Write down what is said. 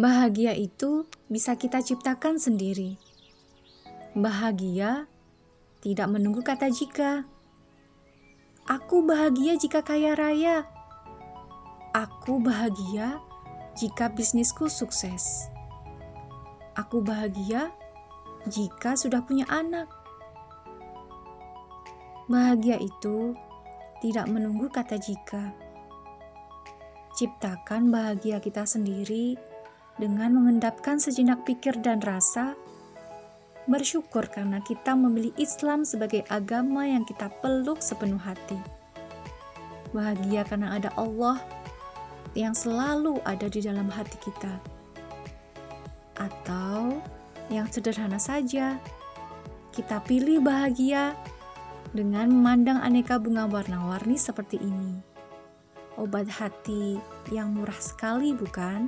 Bahagia itu bisa kita ciptakan sendiri. Bahagia tidak menunggu kata jika. Aku bahagia jika kaya raya. Aku bahagia jika bisnisku sukses. Aku bahagia jika sudah punya anak. Bahagia itu tidak menunggu kata jika. Ciptakan bahagia kita sendiri dengan mengendapkan sejenak pikir dan rasa, bersyukur karena kita memilih Islam sebagai agama yang kita peluk sepenuh hati. Bahagia karena ada Allah yang selalu ada di dalam hati kita. Atau yang sederhana saja, kita pilih bahagia dengan memandang aneka bunga warna-warni seperti ini. Obat hati yang murah sekali, bukan?